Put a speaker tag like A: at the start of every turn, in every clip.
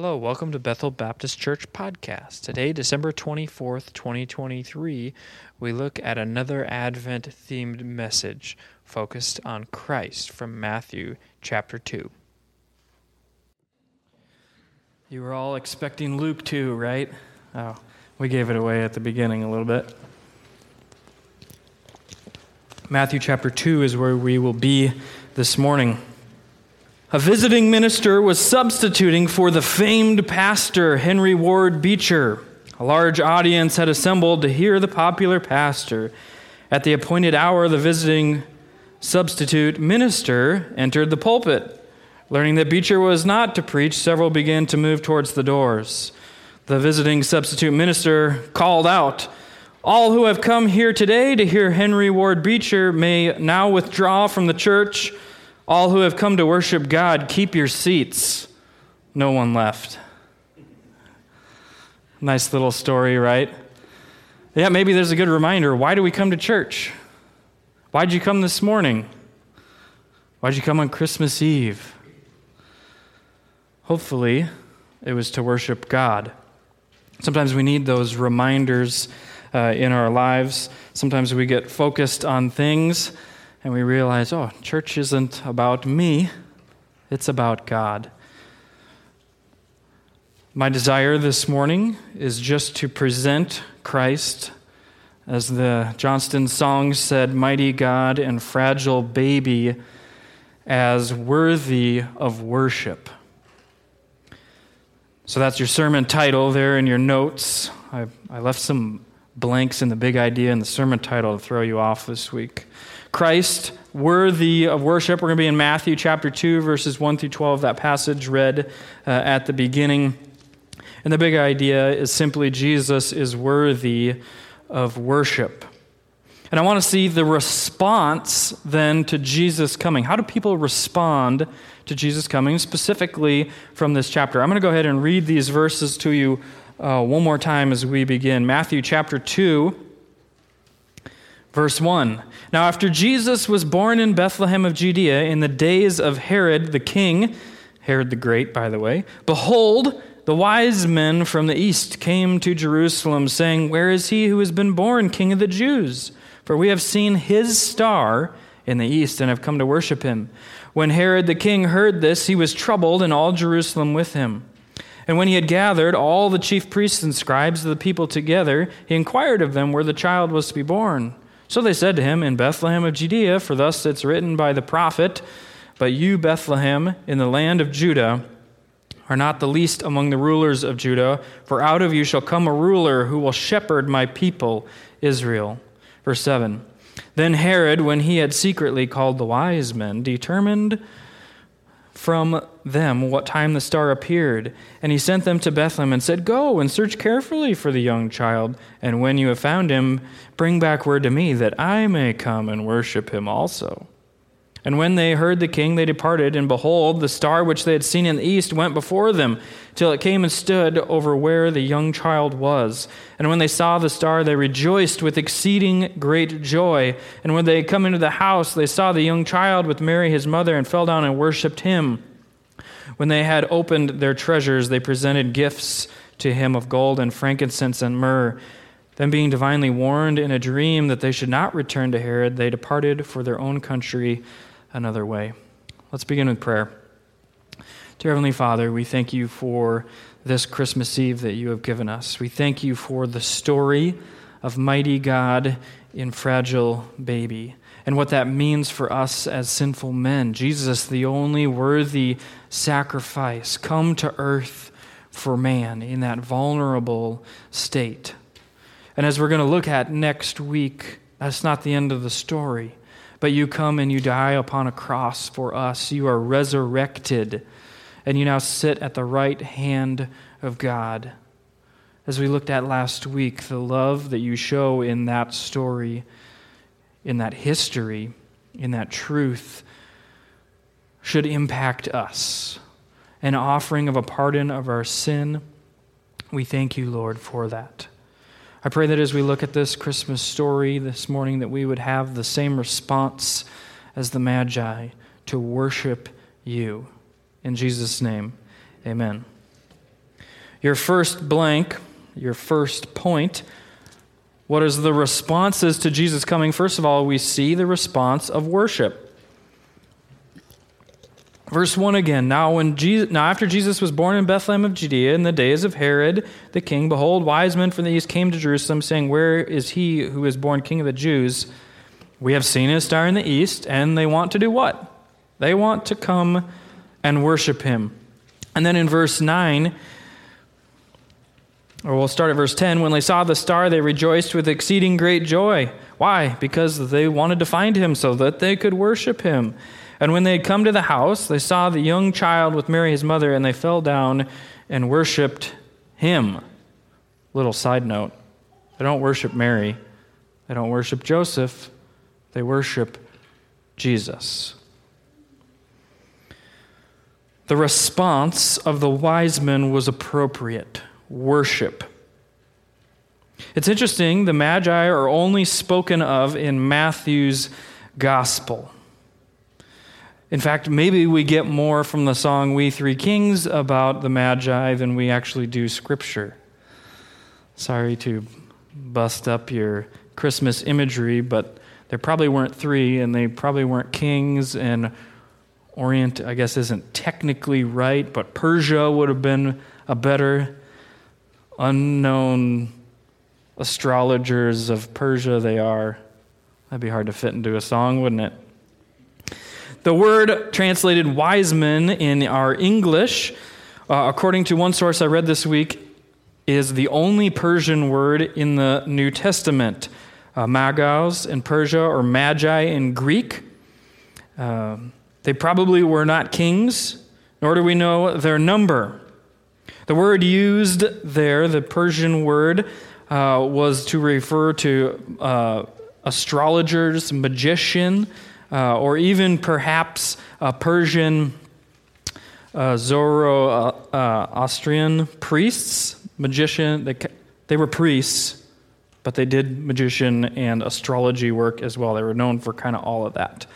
A: Hello, welcome to Bethel Baptist Church podcast. Today, December 24th, 2023, we look at another Advent themed message focused on Christ from Matthew chapter 2.
B: You were all expecting Luke 2, right? Oh, we gave it away at the beginning a little bit. Matthew chapter 2 is where we will be this morning. A visiting minister was substituting for the famed pastor Henry Ward Beecher. A large audience had assembled to hear the popular pastor. At the appointed hour, the visiting substitute minister entered the pulpit. Learning that Beecher was not to preach, several began to move towards the doors. The visiting substitute minister called out, All who have come here today to hear Henry Ward Beecher may now withdraw from the church. All who have come to worship God, keep your seats. No one left. Nice little story, right? Yeah, maybe there's a good reminder. Why do we come to church? Why'd you come this morning? Why'd you come on Christmas Eve? Hopefully, it was to worship God. Sometimes we need those reminders uh, in our lives. Sometimes we get focused on things and we realize, oh, church isn't about me, it's about God. My desire this morning is just to present Christ as the Johnston song said, mighty God and fragile baby, as worthy of worship. So that's your sermon title there in your notes. I, I left some blanks in the big idea in the sermon title to throw you off this week. Christ worthy of worship. We're going to be in Matthew chapter 2, verses 1 through 12, that passage read uh, at the beginning. And the big idea is simply Jesus is worthy of worship. And I want to see the response then to Jesus coming. How do people respond to Jesus coming, specifically from this chapter? I'm going to go ahead and read these verses to you uh, one more time as we begin. Matthew chapter 2 Verse 1 Now, after Jesus was born in Bethlehem of Judea in the days of Herod the king, Herod the Great, by the way, behold, the wise men from the east came to Jerusalem, saying, Where is he who has been born king of the Jews? For we have seen his star in the east and have come to worship him. When Herod the king heard this, he was troubled, and all Jerusalem with him. And when he had gathered all the chief priests and scribes of the people together, he inquired of them where the child was to be born. So they said to him, In Bethlehem of Judea, for thus it's written by the prophet, But you, Bethlehem, in the land of Judah, are not the least among the rulers of Judah, for out of you shall come a ruler who will shepherd my people, Israel. Verse 7 Then Herod, when he had secretly called the wise men, determined from them what time the star appeared. And he sent them to Bethlehem and said, Go and search carefully for the young child, and when you have found him, bring back word to me, that I may come and worship him also. And when they heard the king, they departed, and behold, the star which they had seen in the east went before them, till it came and stood over where the young child was. And when they saw the star, they rejoiced with exceeding great joy. And when they come into the house, they saw the young child with Mary his mother, and fell down and worshipped him. When they had opened their treasures, they presented gifts to him of gold and frankincense and myrrh. Then, being divinely warned in a dream that they should not return to Herod, they departed for their own country another way. Let's begin with prayer. Dear Heavenly Father, we thank you for this Christmas Eve that you have given us. We thank you for the story of mighty God in fragile baby and what that means for us as sinful men. Jesus, the only worthy sacrifice, come to earth for man in that vulnerable state. And as we're going to look at next week, that's not the end of the story. But you come and you die upon a cross for us. You are resurrected, and you now sit at the right hand of God. As we looked at last week, the love that you show in that story, in that history, in that truth, should impact us. An offering of a pardon of our sin. We thank you, Lord, for that. I pray that as we look at this Christmas story this morning, that we would have the same response as the Magi to worship you. In Jesus' name, amen. Your first blank, your first point, what is the responses to Jesus coming? First of all, we see the response of worship. Verse 1 again. Now when Jesus, now after Jesus was born in Bethlehem of Judea in the days of Herod the king, behold, wise men from the east came to Jerusalem, saying, Where is he who is born king of the Jews? We have seen his star in the east, and they want to do what? They want to come and worship him. And then in verse 9, or we'll start at verse 10 when they saw the star, they rejoiced with exceeding great joy. Why? Because they wanted to find him so that they could worship him. And when they had come to the house, they saw the young child with Mary his mother, and they fell down and worshiped him. Little side note they don't worship Mary, they don't worship Joseph, they worship Jesus. The response of the wise men was appropriate worship. It's interesting, the Magi are only spoken of in Matthew's gospel. In fact, maybe we get more from the song We Three Kings about the Magi than we actually do Scripture. Sorry to bust up your Christmas imagery, but there probably weren't three, and they probably weren't kings, and Orient, I guess, isn't technically right, but Persia would have been a better unknown astrologers of Persia they are. That'd be hard to fit into a song, wouldn't it? The word translated wise men in our English, uh, according to one source I read this week, is the only Persian word in the New Testament. Uh, magos in Persia or magi in Greek. Uh, they probably were not kings, nor do we know their number. The word used there, the Persian word, uh, was to refer to uh, astrologers, magician, uh, or even perhaps a Persian uh, Zoroastrian priests, magician. They, they were priests, but they did magician and astrology work as well. They were known for kind of all of that.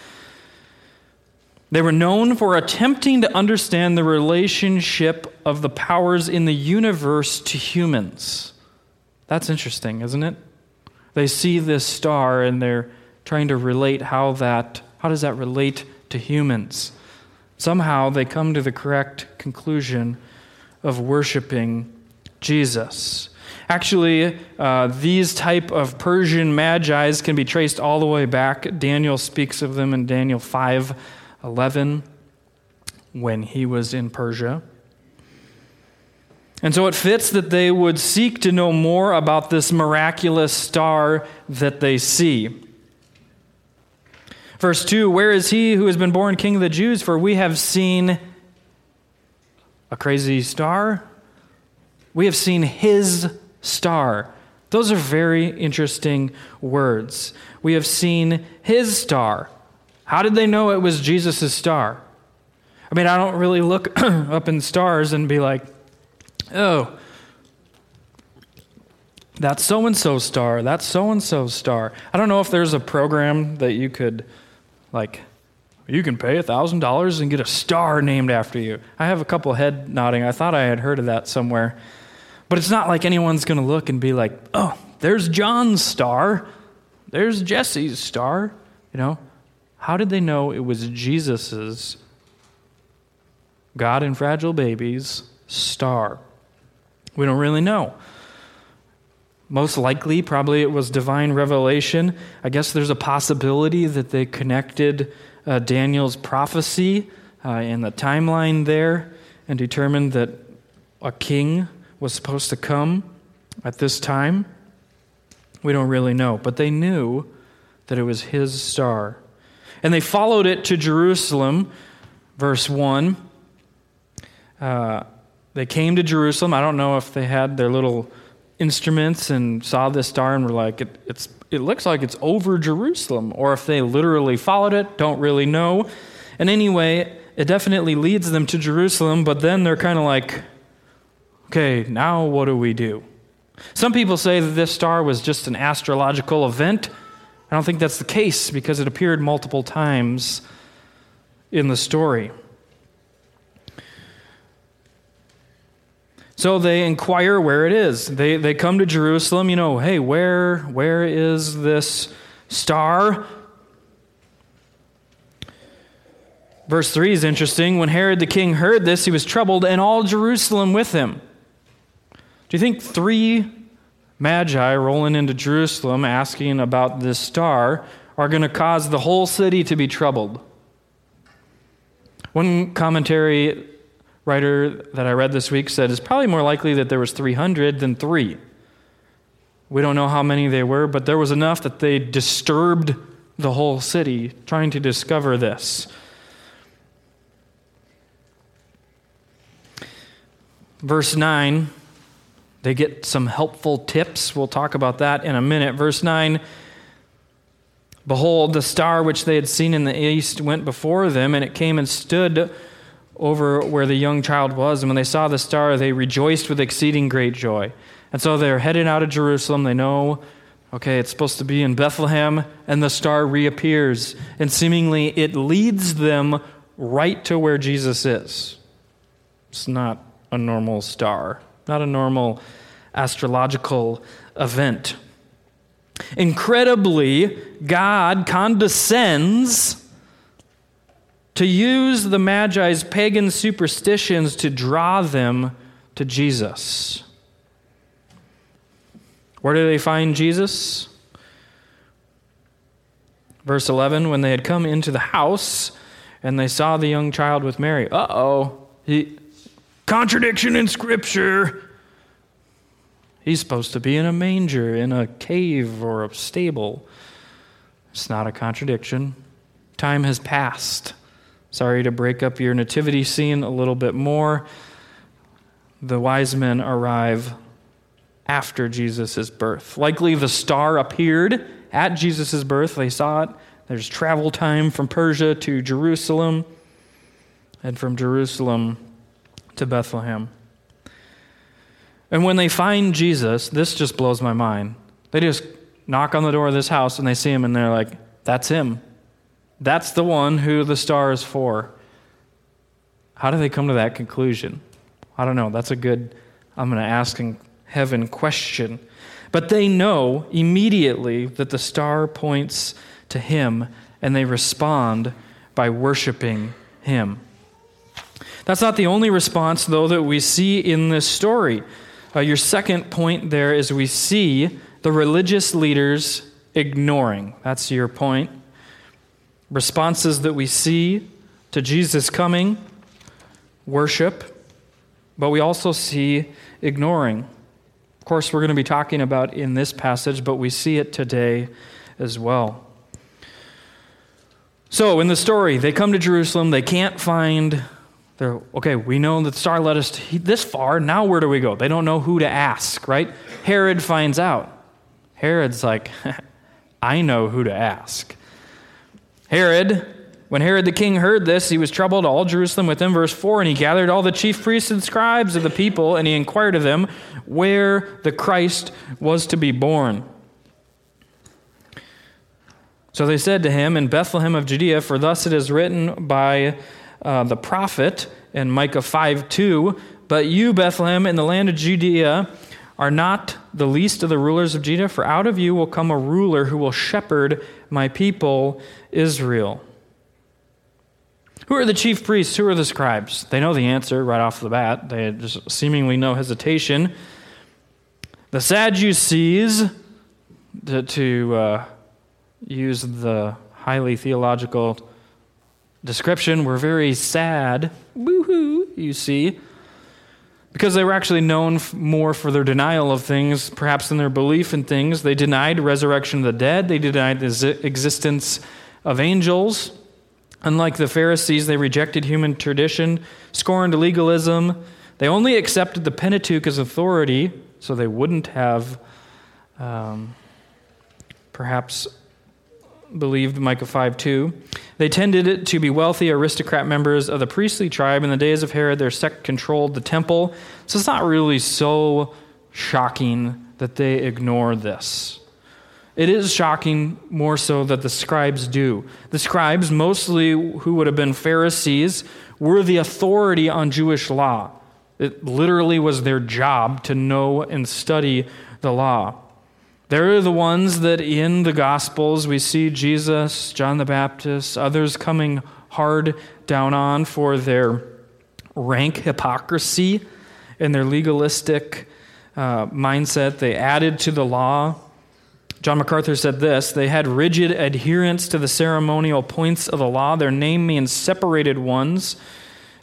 B: They were known for attempting to understand the relationship of the powers in the universe to humans. That's interesting, isn't it? They see this star and they're trying to relate how that how does that relate to humans? Somehow they come to the correct conclusion of worshiping Jesus. Actually, uh, these type of Persian magi's can be traced all the way back. Daniel speaks of them in Daniel 5 11 when he was in Persia. And so it fits that they would seek to know more about this miraculous star that they see. Verse 2 Where is he who has been born king of the Jews? For we have seen a crazy star. We have seen his star. Those are very interesting words. We have seen his star. How did they know it was Jesus' star? I mean, I don't really look up in stars and be like, oh, that's so and so star, that's so and so star. I don't know if there's a program that you could, like, you can pay $1,000 and get a star named after you. I have a couple head nodding. I thought I had heard of that somewhere. But it's not like anyone's going to look and be like, oh, there's John's star. There's Jesse's star. You know, how did they know it was Jesus's God and fragile babies star? We don't really know. Most likely, probably it was divine revelation. I guess there's a possibility that they connected uh, Daniel's prophecy uh, in the timeline there and determined that a king was supposed to come at this time. We don't really know, but they knew that it was his star. And they followed it to Jerusalem, verse 1. Uh, they came to Jerusalem. I don't know if they had their little instruments and saw this star and were like, it, it's, it looks like it's over Jerusalem, or if they literally followed it, don't really know. And anyway, it definitely leads them to Jerusalem, but then they're kind of like, okay, now what do we do? Some people say that this star was just an astrological event I don't think that's the case because it appeared multiple times in the story. So they inquire where it is. They, they come to Jerusalem, you know, hey, where, where is this star? Verse 3 is interesting. When Herod the king heard this, he was troubled, and all Jerusalem with him. Do you think three magi rolling into Jerusalem asking about this star are going to cause the whole city to be troubled? One commentary writer that I read this week said it's probably more likely that there was 300 than 3. We don't know how many they were, but there was enough that they disturbed the whole city trying to discover this. Verse 9, they get some helpful tips. We'll talk about that in a minute. Verse 9 Behold, the star which they had seen in the east went before them, and it came and stood over where the young child was. And when they saw the star, they rejoiced with exceeding great joy. And so they're heading out of Jerusalem. They know, okay, it's supposed to be in Bethlehem, and the star reappears. And seemingly it leads them right to where Jesus is. It's not a normal star, not a normal astrological event. Incredibly, God condescends to use the Magi's pagan superstitions to draw them to Jesus. Where do they find Jesus? Verse 11 When they had come into the house and they saw the young child with Mary, uh oh, contradiction in Scripture. He's supposed to be in a manger, in a cave, or a stable. It's not a contradiction. Time has passed. Sorry to break up your nativity scene a little bit more. The wise men arrive after Jesus' birth. Likely the star appeared at Jesus' birth. They saw it. There's travel time from Persia to Jerusalem, and from Jerusalem to Bethlehem. And when they find Jesus, this just blows my mind. They just knock on the door of this house and they see him and they're like, that's him. That's the one who the star is for. How do they come to that conclusion? I don't know. That's a good, I'm going to ask in heaven question. But they know immediately that the star points to him and they respond by worshiping him. That's not the only response, though, that we see in this story. Uh, your second point there is we see the religious leaders ignoring. That's your point. Responses that we see to Jesus coming, worship, but we also see ignoring. Of course, we're going to be talking about in this passage, but we see it today as well. So, in the story, they come to Jerusalem, they can't find they're, okay, we know that the star led us this far. Now where do we go? They don't know who to ask, right? Herod finds out. Herod's like, I know who to ask. Herod, when Herod the king heard this, he was troubled, all Jerusalem with him. Verse 4 And he gathered all the chief priests and scribes of the people, and he inquired of them where the Christ was to be born. So they said to him, In Bethlehem of Judea, for thus it is written by uh, the prophet in Micah 5 2. But you, Bethlehem, in the land of Judea, are not the least of the rulers of Judah, for out of you will come a ruler who will shepherd my people, Israel. Who are the chief priests? Who are the scribes? They know the answer right off the bat. They had just seemingly no hesitation. The Sadducees, to, to uh, use the highly theological description were very sad, woohoo, you see, because they were actually known more for their denial of things, perhaps than their belief in things. They denied resurrection of the dead, they denied the existence of angels. Unlike the Pharisees, they rejected human tradition, scorned legalism. They only accepted the Pentateuch as authority, so they wouldn't have um, perhaps believed Micah 5 2. They tended to be wealthy aristocrat members of the priestly tribe. In the days of Herod, their sect controlled the temple. So it's not really so shocking that they ignore this. It is shocking more so that the scribes do. The scribes, mostly who would have been Pharisees, were the authority on Jewish law. It literally was their job to know and study the law. They're the ones that in the Gospels we see Jesus, John the Baptist, others coming hard down on for their rank hypocrisy and their legalistic uh, mindset. They added to the law. John MacArthur said this They had rigid adherence to the ceremonial points of the law. Their name means separated ones.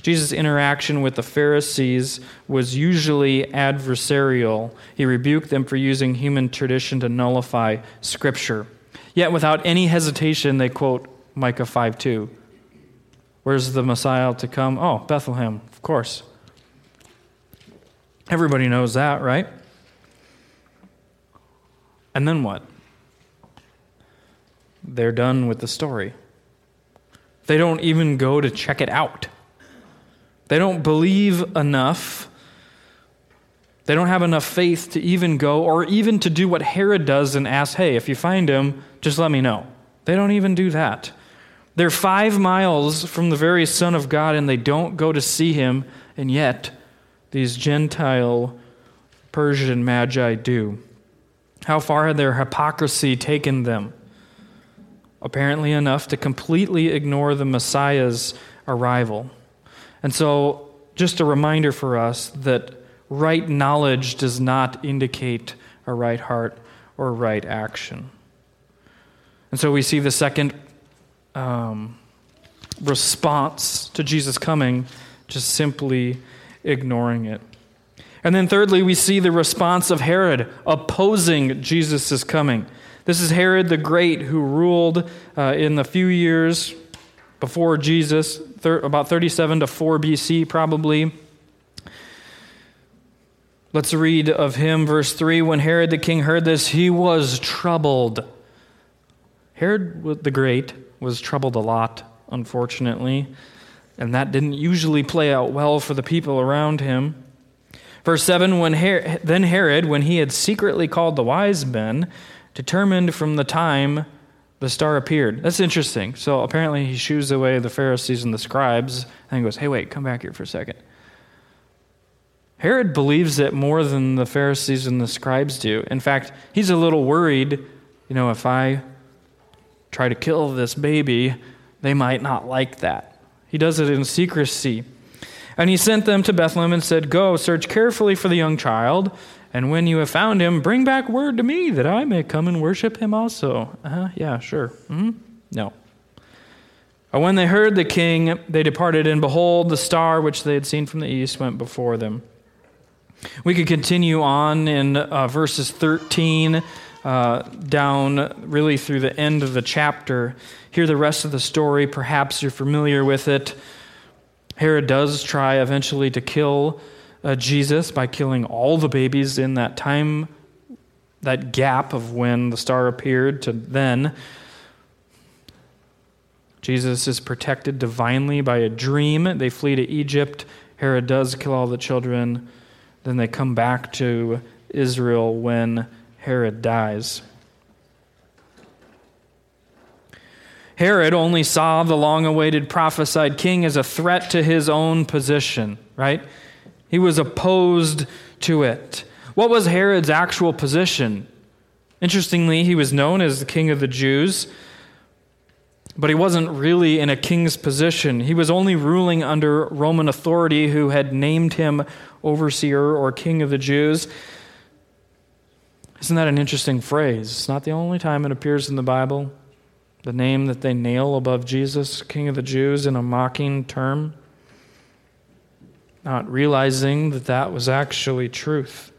B: Jesus' interaction with the Pharisees was usually adversarial. He rebuked them for using human tradition to nullify Scripture. Yet, without any hesitation, they quote Micah 5 2. Where's the Messiah to come? Oh, Bethlehem, of course. Everybody knows that, right? And then what? They're done with the story. They don't even go to check it out. They don't believe enough. They don't have enough faith to even go or even to do what Herod does and ask, hey, if you find him, just let me know. They don't even do that. They're five miles from the very Son of God and they don't go to see him, and yet these Gentile Persian magi do. How far had their hypocrisy taken them? Apparently, enough to completely ignore the Messiah's arrival. And so, just a reminder for us that right knowledge does not indicate a right heart or right action. And so, we see the second um, response to Jesus coming, just simply ignoring it. And then, thirdly, we see the response of Herod opposing Jesus' coming. This is Herod the Great who ruled uh, in the few years before Jesus, thir- about 37 to 4 BC, probably. Let's read of him, verse 3. When Herod the king heard this, he was troubled. Herod the Great was troubled a lot, unfortunately, and that didn't usually play out well for the people around him. Verse 7 when Her- Then Herod, when he had secretly called the wise men, determined from the time the star appeared. That's interesting. So apparently he shoos away the Pharisees and the scribes and goes, Hey, wait, come back here for a second. Herod believes it more than the Pharisees and the scribes do. In fact, he's a little worried, you know, if I try to kill this baby, they might not like that. He does it in secrecy. And he sent them to Bethlehem and said, Go, search carefully for the young child, and when you have found him, bring back word to me that I may come and worship him also. Uh-huh, yeah, sure. Mm-hmm. No. And when they heard the king, they departed, and behold, the star which they had seen from the east went before them. We could continue on in uh, verses 13 uh, down really through the end of the chapter. Hear the rest of the story. Perhaps you're familiar with it. Herod does try eventually to kill uh, Jesus by killing all the babies in that time, that gap of when the star appeared to then. Jesus is protected divinely by a dream. They flee to Egypt. Herod does kill all the children. Then they come back to Israel when Herod dies. Herod only saw the long awaited prophesied king as a threat to his own position, right? He was opposed to it. What was Herod's actual position? Interestingly, he was known as the king of the Jews, but he wasn't really in a king's position. He was only ruling under Roman authority who had named him overseer or king of the Jews. Isn't that an interesting phrase? It's not the only time it appears in the Bible. The name that they nail above Jesus, King of the Jews, in a mocking term. Not realizing that that was actually truth.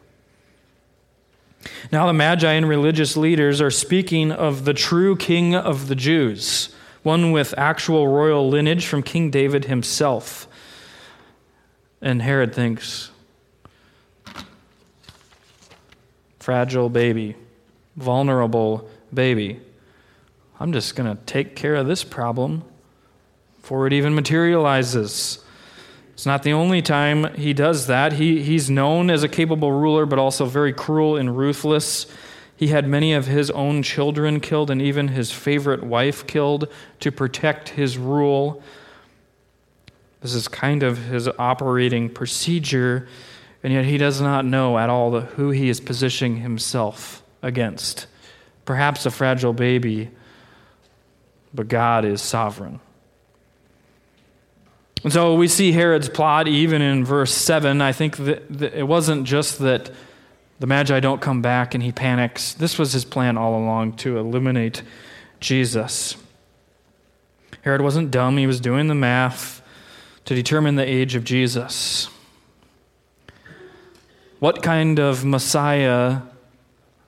B: Now, the Magi and religious leaders are speaking of the true King of the Jews, one with actual royal lineage from King David himself. And Herod thinks, fragile baby, vulnerable baby. I'm just going to take care of this problem before it even materializes. It's not the only time he does that. He, he's known as a capable ruler, but also very cruel and ruthless. He had many of his own children killed and even his favorite wife killed to protect his rule. This is kind of his operating procedure, and yet he does not know at all who he is positioning himself against. Perhaps a fragile baby, but God is sovereign. And so we see Herod's plot even in verse 7. I think that, that it wasn't just that the Magi don't come back and he panics. This was his plan all along to eliminate Jesus. Herod wasn't dumb, he was doing the math to determine the age of Jesus. What kind of Messiah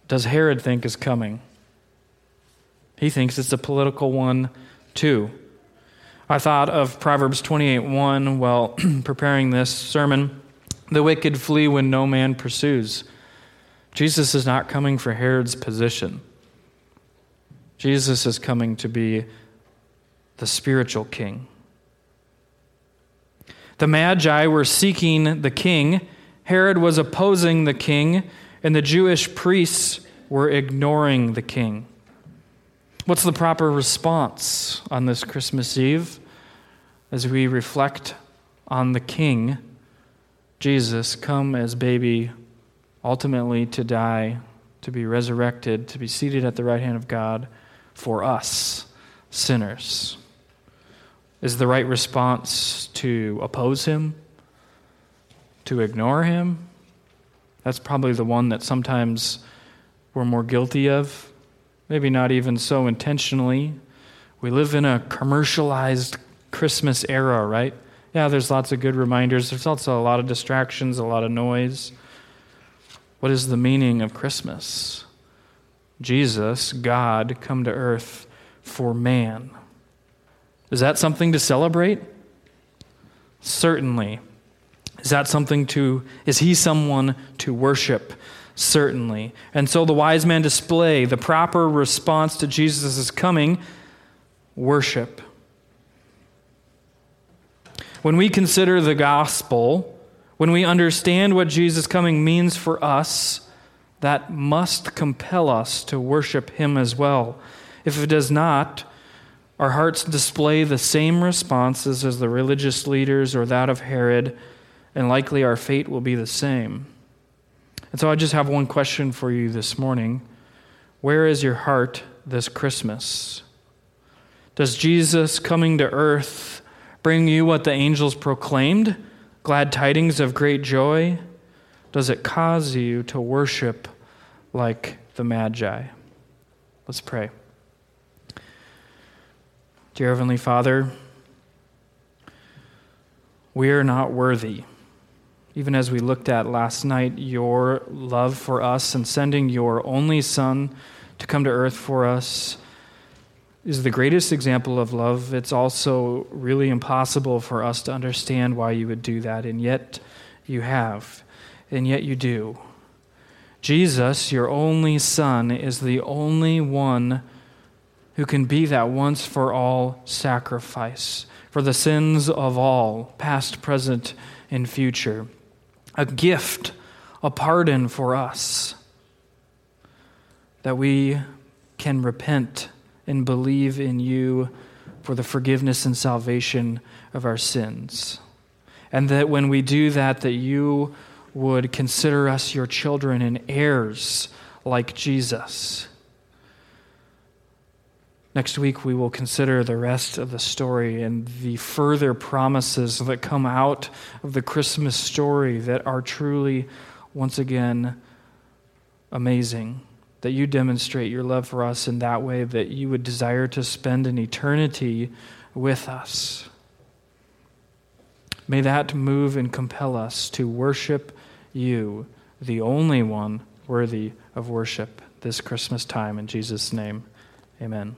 B: does Herod think is coming? He thinks it's a political one, too. I thought of Proverbs 28 1 while preparing this sermon. The wicked flee when no man pursues. Jesus is not coming for Herod's position. Jesus is coming to be the spiritual king. The Magi were seeking the king, Herod was opposing the king, and the Jewish priests were ignoring the king. What's the proper response on this Christmas Eve as we reflect on the King, Jesus, come as baby, ultimately to die, to be resurrected, to be seated at the right hand of God for us, sinners? Is the right response to oppose him? To ignore him? That's probably the one that sometimes we're more guilty of. Maybe not even so intentionally. We live in a commercialized Christmas era, right? Yeah, there's lots of good reminders. There's also a lot of distractions, a lot of noise. What is the meaning of Christmas? Jesus, God, come to earth for man. Is that something to celebrate? Certainly. Is that something to, is he someone to worship? Certainly. And so the wise men display the proper response to Jesus' coming worship. When we consider the gospel, when we understand what Jesus' coming means for us, that must compel us to worship him as well. If it does not, our hearts display the same responses as the religious leaders or that of Herod, and likely our fate will be the same. And so I just have one question for you this morning. Where is your heart this Christmas? Does Jesus coming to earth bring you what the angels proclaimed? Glad tidings of great joy? Does it cause you to worship like the Magi? Let's pray. Dear Heavenly Father, we are not worthy. Even as we looked at last night, your love for us and sending your only Son to come to earth for us is the greatest example of love. It's also really impossible for us to understand why you would do that, and yet you have, and yet you do. Jesus, your only Son, is the only one who can be that once for all sacrifice for the sins of all, past, present, and future. A gift, a pardon for us, that we can repent and believe in you for the forgiveness and salvation of our sins. And that when we do that, that you would consider us your children and heirs like Jesus Next week, we will consider the rest of the story and the further promises that come out of the Christmas story that are truly, once again, amazing. That you demonstrate your love for us in that way, that you would desire to spend an eternity with us. May that move and compel us to worship you, the only one worthy of worship, this Christmas time. In Jesus' name, amen.